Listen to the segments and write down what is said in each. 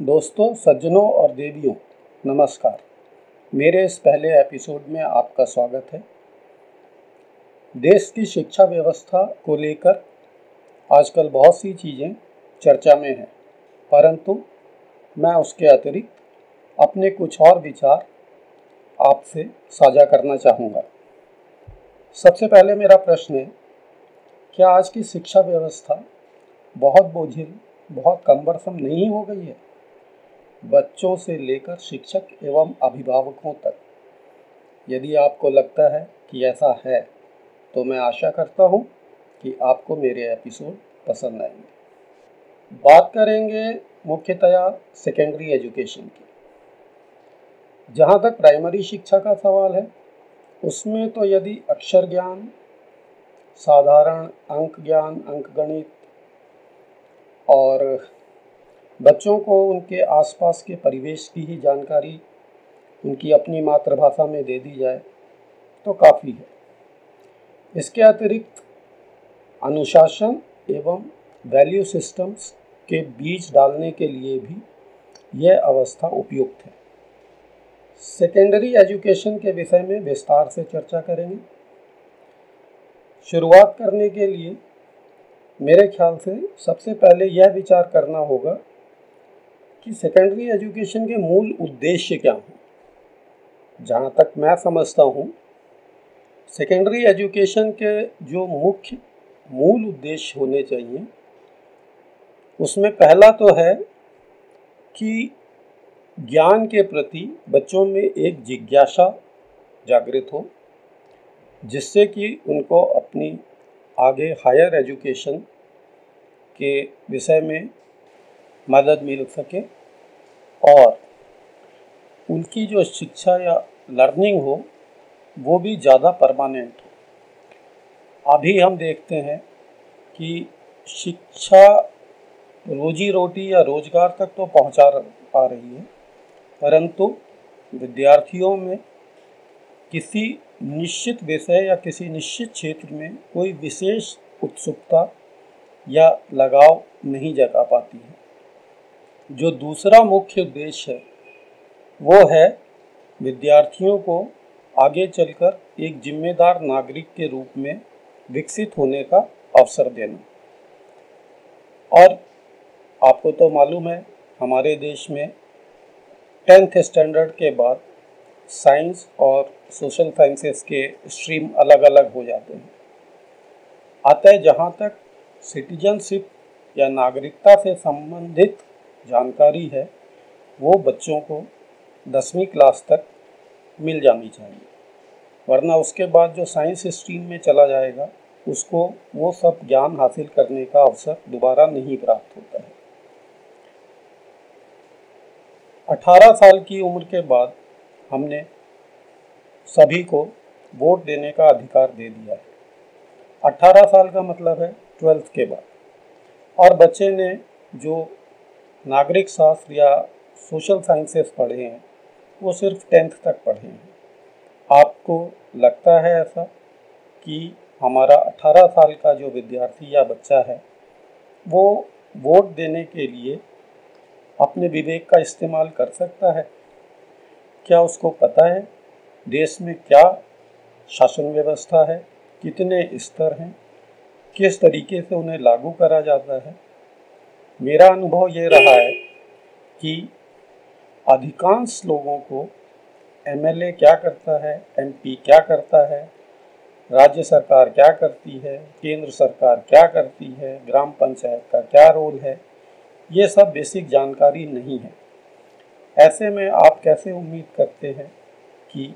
दोस्तों, सज्जनों और देवियों, नमस्कार। मेरे इस पहले एपिसोड में आपका स्वागत है। देश की शिक्षा व्यवस्था को लेकर आजकल बहुत सी चीज़ें चर्चा में हैं, परंतु मैं उसके अतिरिक्त अपने कुछ और विचार आपसे साझा करना चाहूँगा। सबसे पहले मेरा प्रश्न है, क्या आज की शिक्षा व्यवस्था बहुत बोझिल, बहुत कमबरसम नहीं हो गई है? बच्चों से लेकर शिक्षक एवं अभिभावकों तक। यदि आपको लगता है कि ऐसा है तो मैं आशा करता हूँ कि आपको मेरे एपिसोड पसंद आएँगे। बात करेंगे मुख्यतया सेकेंडरी एजुकेशन की। जहाँ तक प्राइमरी शिक्षा का सवाल है, उसमें तो यदि अक्षर ज्ञान, साधारण अंक ज्ञान, अंक गणित और बच्चों को उनके आसपास के परिवेश की ही जानकारी उनकी अपनी मातृभाषा में दे दी जाए तो काफ़ी है। इसके अतिरिक्त अनुशासन एवं वैल्यू सिस्टम्स के बीज डालने के लिए भी यह अवस्था उपयुक्त है। सेकेंडरी एजुकेशन के विषय में विस्तार से चर्चा करेंगे। शुरुआत करने के लिए मेरे ख्याल से सबसे पहले यह विचार करना होगा कि सेकेंडरी एजुकेशन के मूल उद्देश्य क्या हैं? जहाँ तक मैं समझता हूँ सेकेंडरी एजुकेशन के जो मुख्य मूल उद्देश्य होने चाहिए, उसमें पहला तो है कि ज्ञान के प्रति बच्चों में एक जिज्ञासा जागृत हो, जिससे कि उनको अपनी आगे हायर एजुकेशन के विषय में मदद मिल सके और उनकी जो शिक्षा या लर्निंग हो, वो भी ज़्यादा परमानेंट हो। अभी हम देखते हैं कि शिक्षा रोजी रोटी या रोज़गार तक तो पहुँचा पा रही है, परंतु विद्यार्थियों में किसी निश्चित विषय या किसी निश्चित क्षेत्र में कोई विशेष उत्सुकता या लगाव नहीं जगा पाती है। जो दूसरा मुख्य उद्देश्य है, वो है विद्यार्थियों को आगे चलकर एक जिम्मेदार नागरिक के रूप में विकसित होने का अवसर देना। और आपको तो मालूम है, हमारे देश में टेंथ स्टैंडर्ड के बाद साइंस और सोशल साइंसेस के स्ट्रीम अलग अलग हो जाते हैं। अतः जहाँ तक सिटीजनशिप या नागरिकता से संबंधित जानकारी है, वो बच्चों को दसवीं क्लास तक मिल जानी चाहिए। वरना उसके बाद जो साइंस स्ट्रीम में चला जाएगा, उसको वो सब ज्ञान हासिल करने का अवसर दोबारा नहीं प्राप्त होता है। 18 साल की उम्र के बाद हमने सभी को वोट देने का अधिकार दे दिया है। 18 साल का मतलब है ट्वेल्थ के बाद। और बच्चे ने जो नागरिक शास्त्र या सोशल साइंसेस पढ़े हैं, वो सिर्फ़ टेंथ तक पढ़े हैं। आपको लगता है ऐसा कि हमारा 18 साल का जो विद्यार्थी या बच्चा है, वो वोट देने के लिए अपने विवेक का इस्तेमाल कर सकता है? क्या उसको पता है देश में क्या शासन व्यवस्था है, कितने स्तर हैं, किस तरीके से उन्हें लागू करा जाता है? मेरा अनुभव ये रहा है कि अधिकांश लोगों को एमएलए क्या करता है एमपी क्या करता है, राज्य सरकार क्या करती है, केंद्र सरकार क्या करती है, ग्राम पंचायत का क्या रोल है, ये सब बेसिक जानकारी नहीं है। ऐसे में आप कैसे उम्मीद करते हैं कि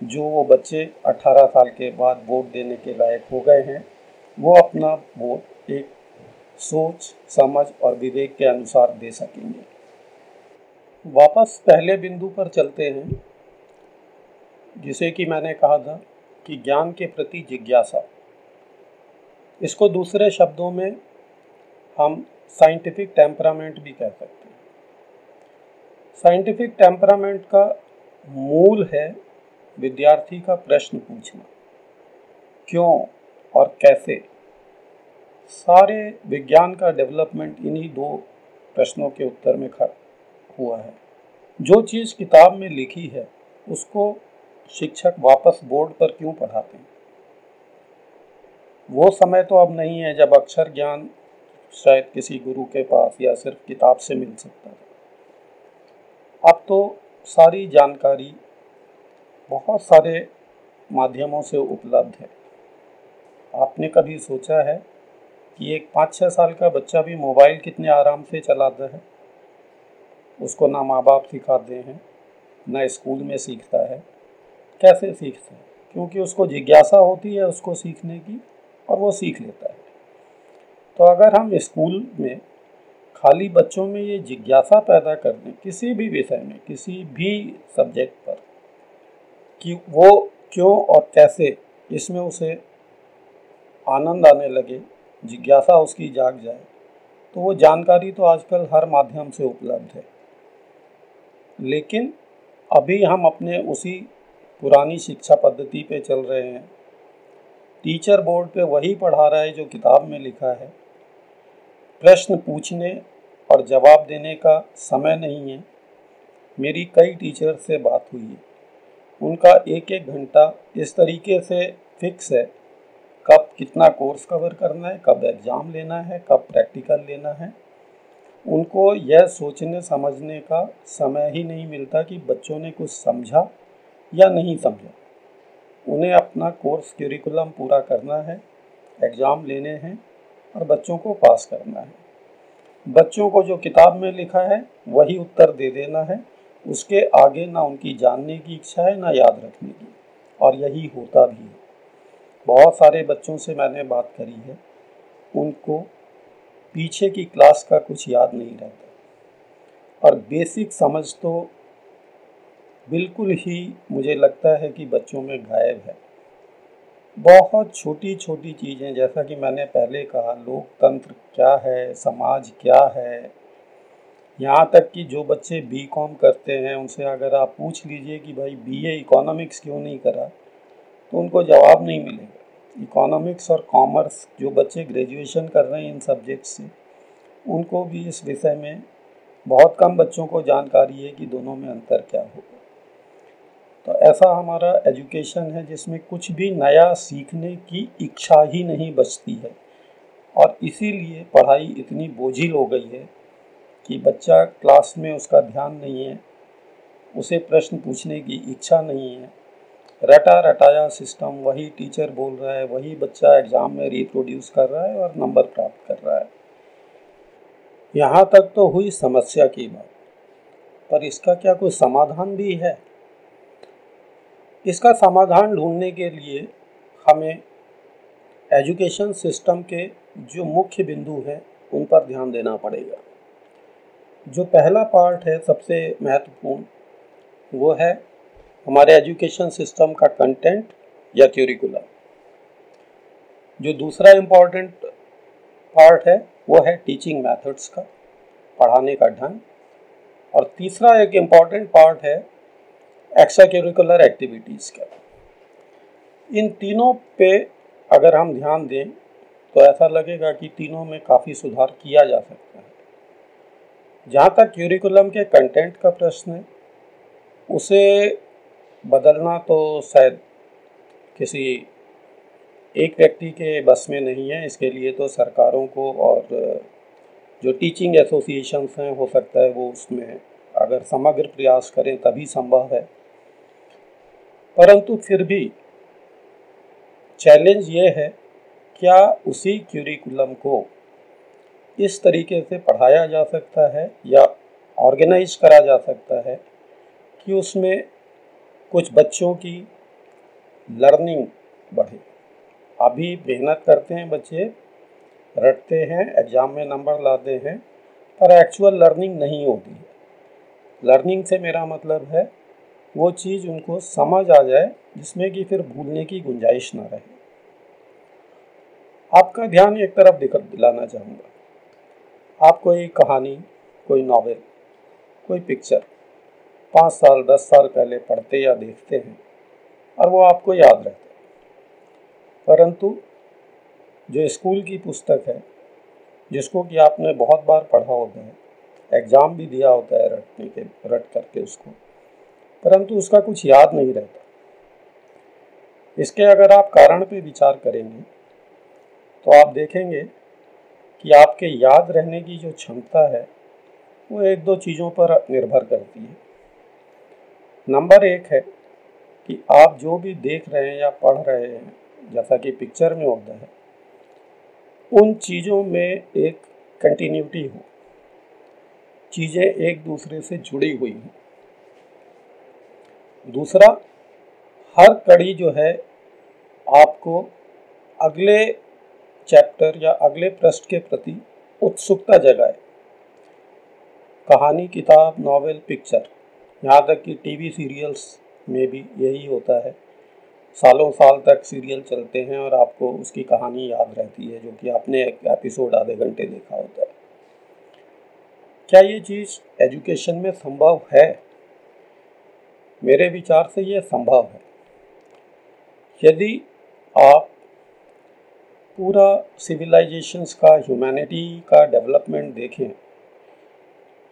जो वो बच्चे 18 साल के बाद वोट देने के लायक हो गए हैं, वो अपना वोट एक सोच, समझ और विवेक के अनुसार दे सकेंगे। वापस पहले बिंदु पर चलते हैं, जिसे कि मैंने कहा था कि ज्ञान के प्रति जिज्ञासा। इसको दूसरे शब्दों में हम साइंटिफिक टेम्परामेंट भी कह सकते हैं। साइंटिफिक टेम्परामेंट का मूल है विद्यार्थी का प्रश्न पूछना, क्यों और कैसे? सारे विज्ञान का डेवलपमेंट इन्हीं दो प्रश्नों के उत्तर में हुआ है। जो चीज़ किताब में लिखी है, उसको शिक्षक वापस बोर्ड पर क्यों पढ़ाते हैं? वो समय तो अब नहीं है जब अक्षर ज्ञान शायद किसी गुरु के पास या सिर्फ़ किताब से मिल सकता था। अब तो सारी जानकारी बहुत सारे माध्यमों से उपलब्ध है। आपने कभी सोचा है कि एक पाँच छः साल का बच्चा भी मोबाइल कितने आराम से चलाता है, उसको ना माँ बाप सिखाते हैं, ना स्कूल में सीखता है। कैसे सीखता है? क्योंकि उसको जिज्ञासा होती है उसको सीखने की और वो सीख लेता है। तो अगर हम स्कूल में खाली बच्चों में ये जिज्ञासा पैदा कर दें, किसी भी विषय में, किसी भी सब्जेक्ट पर, कि वो क्यों और कैसे इसमें उसे आनंद आने लगे जिज्ञासा उसकी जाग जाए। तो वो जानकारी तो आजकल हर माध्यम से उपलब्ध है। लेकिन अभी हम अपने उसी पुरानी शिक्षा पद्धति पे चल रहे हैं। टीचर बोर्ड पे वही पढ़ा रहा है जो किताब में लिखा है। प्रश्न पूछने और जवाब देने का समय नहीं है। मेरी कई टीचर से बात हुई है। उनका एक एक घंटा इस तरीके से फिक्स है। कितना कोर्स कवर करना है, कब एग्ज़ाम लेना है, कब प्रैक्टिकल लेना है, उनको यह सोचने समझने का समय ही नहीं मिलता कि बच्चों ने कुछ समझा या नहीं समझा। उन्हें अपना कोर्स करिकुलम पूरा करना है एग्ज़ाम लेने हैं और बच्चों को पास करना है। बच्चों को जो किताब में लिखा है, वही उत्तर दे देना है, उसके आगे ना उनकी जानने की इच्छा है, ना याद रखने की। और यही होता भी है। बहुत सारे बच्चों से मैंने बात करी है। उनको पीछे की क्लास का कुछ याद नहीं रहता। और बेसिक समझ तो बिल्कुल ही मुझे लगता है कि बच्चों में गायब है। बहुत छोटी छोटी चीज़ें, जैसा कि मैंने पहले कहा, लोकतंत्र क्या है, समाज क्या है? यहाँ तक कि जो बच्चे बी कॉम करते हैं, उनसे अगर आप पूछ लीजिए कि भाई बी ए इकोनॉमिक्स क्यों नहीं करा? तो उनको जवाब नहीं मिलेगा इकोनॉमिक्स और कॉमर्स जो बच्चे ग्रेजुएशन कर रहे हैं इन सब्जेक्ट से, उनको भी इस विषय में बहुत कम बच्चों को जानकारी है कि दोनों में अंतर क्या होगा। तो ऐसा हमारा एजुकेशन है जिसमें कुछ भी नया सीखने की इच्छा ही नहीं बचती है। और इसीलिए पढ़ाई इतनी बोझिल हो गई है कि बच्चा क्लास में उसका ध्यान नहीं है, उसे प्रश्न पूछने की इच्छा नहीं है रटा रटाया सिस्टम वही टीचर बोल रहा है, वही बच्चा एग्ज़ाम में रिप्रोड्यूस कर रहा है और नंबर प्राप्त कर रहा है। यहाँ तक तो हुई समस्या की बात, पर इसका क्या कोई समाधान भी है? इसका समाधान ढूँढने के लिए हमें एजुकेशन सिस्टम के जो मुख्य बिंदु हैं, उन पर ध्यान देना पड़ेगा। जो पहला पार्ट है, सबसे महत्वपूर्ण, वो है हमारे एजुकेशन सिस्टम का कंटेंट या क्यूरिकुलम जो दूसरा इंपॉर्टेंट पार्ट है, वो है टीचिंग मेथड्स का, पढ़ाने का ढंग। और तीसरा एक इंपॉर्टेंट पार्ट है एक्स्ट्रा क्यूरिकुलर एक्टिविटीज़ का। इन तीनों पे अगर हम ध्यान दें तो ऐसा लगेगा कि तीनों में काफ़ी सुधार किया जा सकता है। जहाँ तक क्यूरिकुलम के कंटेंट का प्रश्न है, उसे बदलना तो शायद किसी एक व्यक्ति के बस में नहीं है। इसके लिए तो सरकारों को और जो टीचिंग एसोसिएशंस हैं, हो सकता है वो उसमें अगर समग्र प्रयास करें तभी संभव है। परंतु फिर भी चैलेंज ये है, क्या उसी क्यूरिकुलम को इस तरीके से पढ़ाया जा सकता है या ऑर्गेनाइज करा जा सकता है कि उसमें कुछ बच्चों की लर्निंग बढ़े। अभी मेहनत करते हैं बच्चे, रटते हैं, एग्ज़ाम में नंबर लाते हैं, पर एक्चुअल लर्निंग नहीं होती है। लर्निंग से मेरा मतलब है, वो चीज़ उनको समझ आ जाए, जिसमें कि फिर भूलने की गुंजाइश ना रहे। आपका ध्यान एक तरफ़ दिक्कत दिलाना चाहूँगा। आप कोई कहानी, कोई नावल कोई पिक्चर पाँच साल, दस साल पहले पढ़ते या देखते हैं और वो आपको याद रहता है। परंतु जो स्कूल की पुस्तक है, जिसको कि आपने बहुत बार पढ़ा होता है, एग्ज़ाम भी दिया होता है रटने के, रट करके उसको, परंतु उसका कुछ याद नहीं रहता। इसके अगर आप कारण पे विचार करेंगे तो आप देखेंगे कि आपके याद रहने की जो क्षमता है, वो एक दो चीज़ों पर निर्भर करती है। नंबर एक है कि आप जो भी देख रहे हैं या पढ़ रहे हैं, जैसा कि पिक्चर में होता है, उन चीज़ों में एक कंटिन्यूटी हो। चीज़ें एक दूसरे से जुड़ी हुई हों। दूसरा, हर कड़ी जो है, आपको अगले चैप्टर या अगले पृष्ठ के प्रति उत्सुकता जगाए। कहानी, किताब नॉवेल पिक्चर यहाँ तक कि टीवी सीरियल्स में भी यही होता है। सालों साल तक सीरियल चलते हैं और आपको उसकी कहानी याद रहती है, जो कि आपने एक एपिसोड आधे घंटे देखा होता है। क्या ये चीज़ एजुकेशन में संभव है? मेरे विचार से ये संभव है। यदि आप पूरा सिविलाइजेशंस का, ह्यूमैनिटी का डेवलपमेंट देखें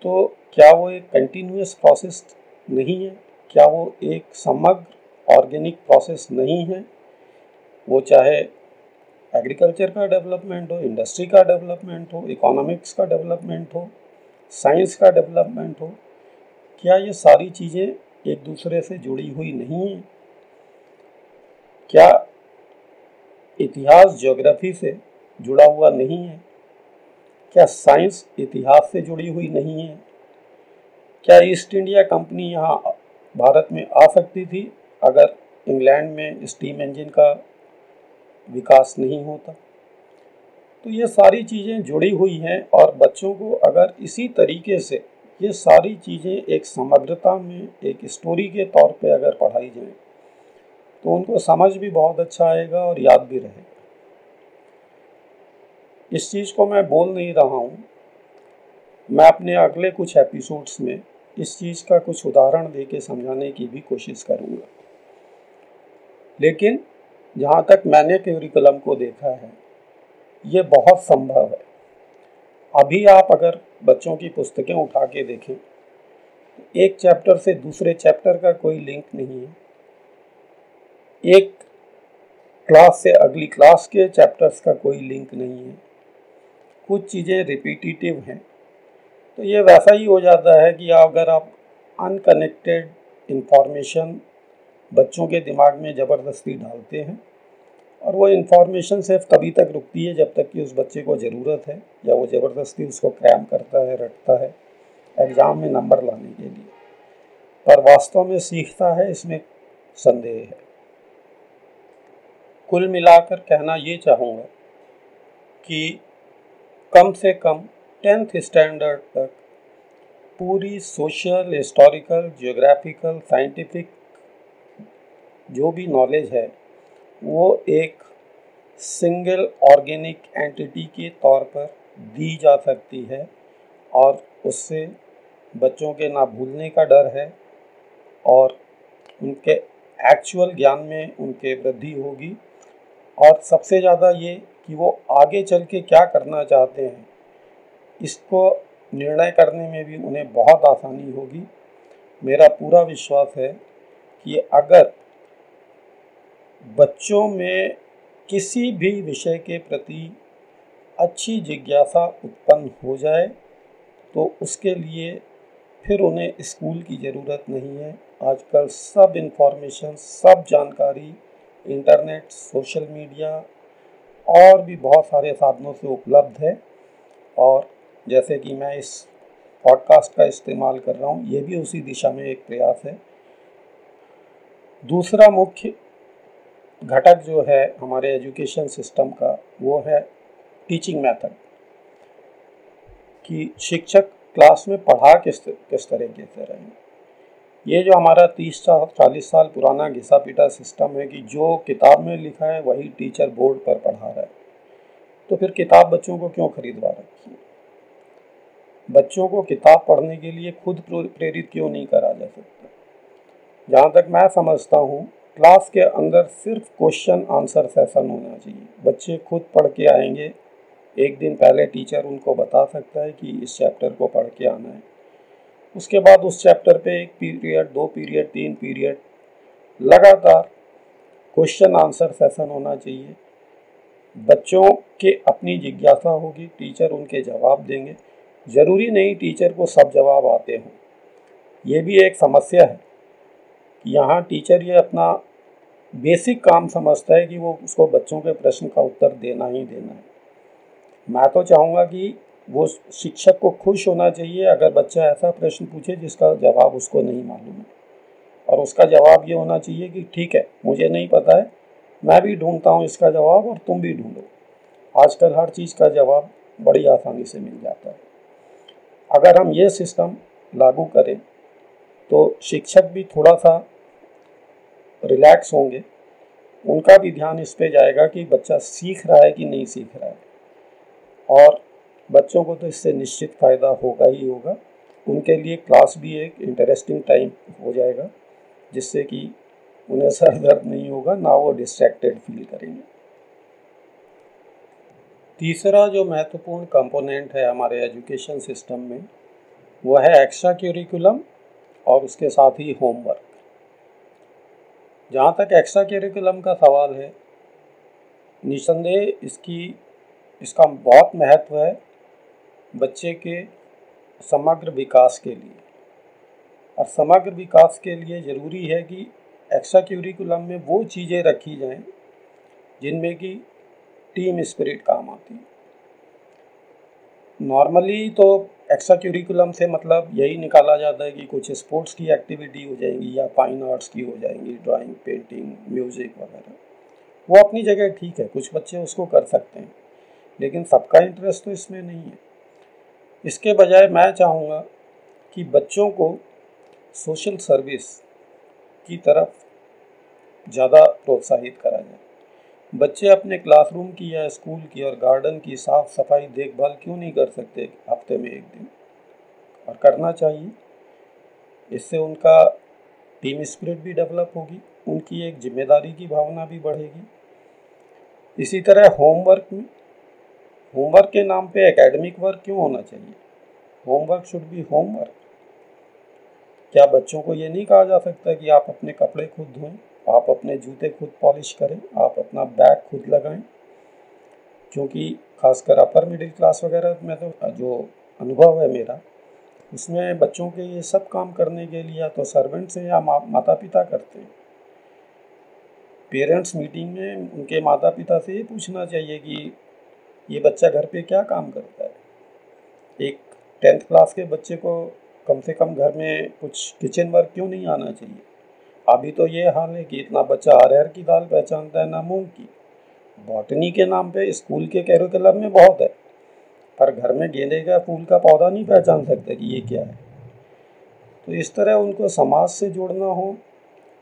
तो क्या वो एक कंटिन्यूस प्रोसेस नहीं है। क्या वो एक समग्र ऑर्गेनिक प्रोसेस नहीं है? वो चाहे एग्रीकल्चर का डेवलपमेंट हो, इंडस्ट्री का डेवलपमेंट हो, इकोनॉमिक्स का डेवलपमेंट हो, साइंस का डेवलपमेंट हो, क्या ये सारी चीज़ें एक दूसरे से जुड़ी हुई नहीं हैं? क्या इतिहास ज्योग्राफी से जुड़ा हुआ नहीं है? क्या साइंस इतिहास से जुड़ी हुई नहीं है? क्या ईस्ट इंडिया कंपनी यहाँ भारत में आ सकती थी अगर इंग्लैंड में स्टीम इंजन का विकास नहीं होता? तो ये सारी चीज़ें जुड़ी हुई हैं और बच्चों को अगर इसी तरीके से ये सारी चीज़ें एक समग्रता में, एक स्टोरी के तौर पे अगर पढ़ाई जाए तो उनको समझ भी बहुत अच्छा आएगा और याद भी रहेगा। इस चीज़ को मैं बोल नहीं रहा हूँ। मैं अपने अगले कुछ एपिसोड्स में इस चीज़ का कुछ उदाहरण दे के समझाने की भी कोशिश करूँगा। लेकिन जहाँ तक मैंने करिकुलम को देखा है, ये बहुत संभव है। अभी आप अगर बच्चों की पुस्तकें उठा के देखें, एक चैप्टर से दूसरे चैप्टर का कोई लिंक नहीं है। एक क्लास से अगली क्लास के चैप्टर्स का कोई लिंक नहीं है। कुछ चीज़ें रिपीटिटिव हैं। तो ये वैसा ही हो जाता है कि अगर आप अनकनेक्टेड इंफॉर्मेशन बच्चों के दिमाग में ज़बरदस्ती डालते हैं और वो इन्फॉर्मेशन सिर्फ़ तभी तक रुकती है जब तक कि उस बच्चे को ज़रूरत है या वो ज़बरदस्ती उसको क्रैम करता है, रटता है एग्ज़ाम में नंबर लाने के लिए। पर वास्तव में सीखता है, इसमें संदेह है। कुल मिलाकर कहना ये चाहूँगा कि कम से कम टेंथ स्टैंडर्ड तक पूरी सोशल, हिस्टोरिकल जियोग्राफिकल साइंटिफिक जो भी नॉलेज है, वो एक सिंगल ऑर्गेनिक एंटिटी के तौर पर दी जा सकती है और उससे बच्चों के ना भूलने का डर है और उनके एक्चुअल ज्ञान में उनके वृद्धि होगी। और सबसे ज़्यादा ये कि वो आगे चल के क्या करना चाहते हैं इसको निर्णय करने में भी उन्हें बहुत आसानी होगी। मेरा पूरा विश्वास है कि अगर बच्चों में किसी भी विषय के प्रति अच्छी जिज्ञासा उत्पन्न हो जाए तो उसके लिए फिर उन्हें स्कूल की ज़रूरत नहीं है। आजकल सब इन्फॉर्मेशन, सब जानकारी, इंटरनेट, सोशल मीडिया और भी बहुत सारे साधनों से उपलब्ध है और जैसे कि मैं इस पॉडकास्ट का इस्तेमाल कर रहा हूँ, ये भी उसी दिशा में एक प्रयास है। दूसरा मुख्य घटक जो है हमारे एजुकेशन सिस्टम का, वो है टीचिंग मेथड कि शिक्षक क्लास में पढ़ा किस किस तरीके से रहे ये जो हमारा तीस चालीस साल पुराना घिसा पीटा सिस्टम है कि जो किताब में लिखा है, वही टीचर बोर्ड पर पढ़ा रहा है। तो फिर किताब बच्चों को क्यों खरीदवा रखी बच्चों को किताब पढ़ने के लिए खुद प्रेरित क्यों नहीं करा जा सकता? जहाँ तक मैं समझता हूँ, क्लास के अंदर सिर्फ़ क्वेश्चन आंसर सेशन होना चाहिए। बच्चे खुद पढ़ के आएँगे। एक दिन पहले टीचर उनको बता सकता है कि इस चैप्टर को पढ़ के आना है। उसके बाद उस चैप्टर पे एक पीरियड दो पीरियड तीन पीरियड लगातार क्वेश्चन आंसर सेशन होना चाहिए। बच्चों के अपनी जिज्ञासा होगी टीचर उनके जवाब देंगे। ज़रूरी नहीं टीचर को सब जवाब आते हों। ये भी एक समस्या है कि यहाँ टीचर ये अपना बेसिक काम समझता है कि वो उसको बच्चों के प्रश्न का उत्तर देना ही देना है। मैं तो चाहूँगा कि वो शिक्षक को खुश होना चाहिए अगर बच्चा ऐसा प्रश्न पूछे जिसका जवाब उसको नहीं मालूम है। और उसका जवाब ये होना चाहिए कि ठीक है, मुझे नहीं पता है, मैं भी ढूंढता हूँ इसका जवाब और तुम भी ढूंढो। आजकल हर चीज़ का जवाब बड़ी आसानी से मिल जाता है। अगर हम ये सिस्टम लागू करें तो शिक्षक भी थोड़ा सा रिलैक्स होंगे। उनका भी ध्यान इस पे जाएगा कि बच्चा सीख रहा है कि नहीं सीख रहा है। और बच्चों को तो इससे निश्चित फ़ायदा होगा ही होगा। उनके लिए क्लास भी एक इंटरेस्टिंग टाइम हो जाएगा, जिससे कि उन्हें सर दर्द नहीं होगा, ना वो डिस्ट्रैक्टेड फील करेंगे। तीसरा जो महत्वपूर्ण कंपोनेंट है हमारे एजुकेशन सिस्टम में, वो है एक्स्ट्रा क्यूरिकुलम और उसके साथ ही होमवर्क। जहाँ तक एक्स्ट्रा करिकुलम का सवाल है निसंदेह इसकी, इसका बहुत महत्व है बच्चे के समग्र विकास के लिए। और समग्र विकास के लिए ज़रूरी है कि एक्स्ट्रा क्यूरिकुलम में वो चीज़ें रखी जाएँ जिनमें कि टीम स्पिरिट काम आती है। नॉर्मली तो एक्स्ट्रा क्यूरिकुलम से मतलब यही निकाला जाता है कि कुछ स्पोर्ट्स की एक्टिविटी हो जाएँगी या फाइन आर्ट्स की हो जाएँगी ड्राइंग पेंटिंग म्यूज़िक वगैरह। वो अपनी जगह ठीक है, कुछ बच्चे उसको कर सकते हैं, लेकिन सबका इंटरेस्ट तो इसमें नहीं है। इसके बजाय मैं चाहूँगा कि बच्चों को सोशल सर्विस की तरफ़ ज़्यादा प्रोत्साहित करा जाए। बच्चे अपने क्लासरूम की या स्कूल की और गार्डन की साफ़ सफ़ाई देखभाल क्यों नहीं कर सकते हफ़्ते में एक दिन? और करना चाहिए। इससे उनका टीम स्पिरिट भी डेवलप होगी, उनकी एक ज़िम्मेदारी की भावना भी बढ़ेगी। इसी तरह होमवर्क में होमवर्क के नाम पे एकेडमिक वर्क क्यों होना चाहिए? होमवर्क शुड बी होमवर्क क्या बच्चों को ये नहीं कहा जा सकता कि आप अपने कपड़े खुद धोएँ? आप अपने जूते खुद पॉलिश करें, आप अपना बैग खुद लगाएँ। क्योंकि खासकर अपर मिडिल क्लास वगैरह में तो जो अनुभव है मेरा, उसमें बच्चों के ये सब काम करने के लिए या तो सर्वेंट्स हैं या माता पिता करते हैं। पेरेंट्स मीटिंग में उनके माता पिता से ये पूछना चाहिए कि ये बच्चा घर पे क्या काम करता है? एक टेंथ क्लास के बच्चे को कम से कम घर में कुछ किचन वर्क क्यों नहीं आना चाहिए? अभी तो ये हाल है कि इतना बच्चा अरहर की दाल पहचानता है, ना मूंग की। बॉटनी के नाम पे स्कूल के कैरिकुलम में बहुत है, पर घर में गेंदे का फूल का पौधा नहीं पहचान सकते कि ये क्या है। तो इस तरह उनको समाज से जोड़ना हो,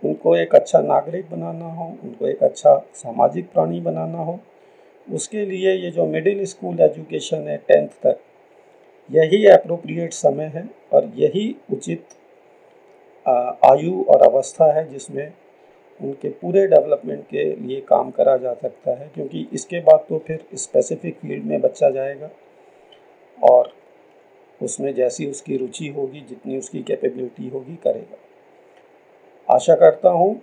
उनको एक अच्छा नागरिक बनाना हो, उनको एक अच्छा सामाजिक प्राणी बनाना हो, उसके लिए ये जो मिडिल स्कूल एजुकेशन है टेंथ तक, यही अप्रोप्रिएट समय है और यही उचित आयु और अवस्था है जिसमें उनके पूरे डेवलपमेंट के लिए काम करा जा सकता है, क्योंकि इसके बाद तो फिर स्पेसिफिक फ़ील्ड में बच्चा जाएगा और उसमें जैसी उसकी रुचि होगी, जितनी उसकी कैपेबिलिटी होगी, करेगा। आशा करता हूँ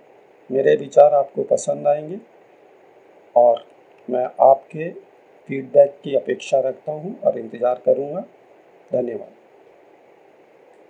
मेरे विचार आपको पसंद आएँगे और मैं आपके फीडबैक की अपेक्षा रखता हूँ और इंतज़ार करूँगा। धन्यवाद।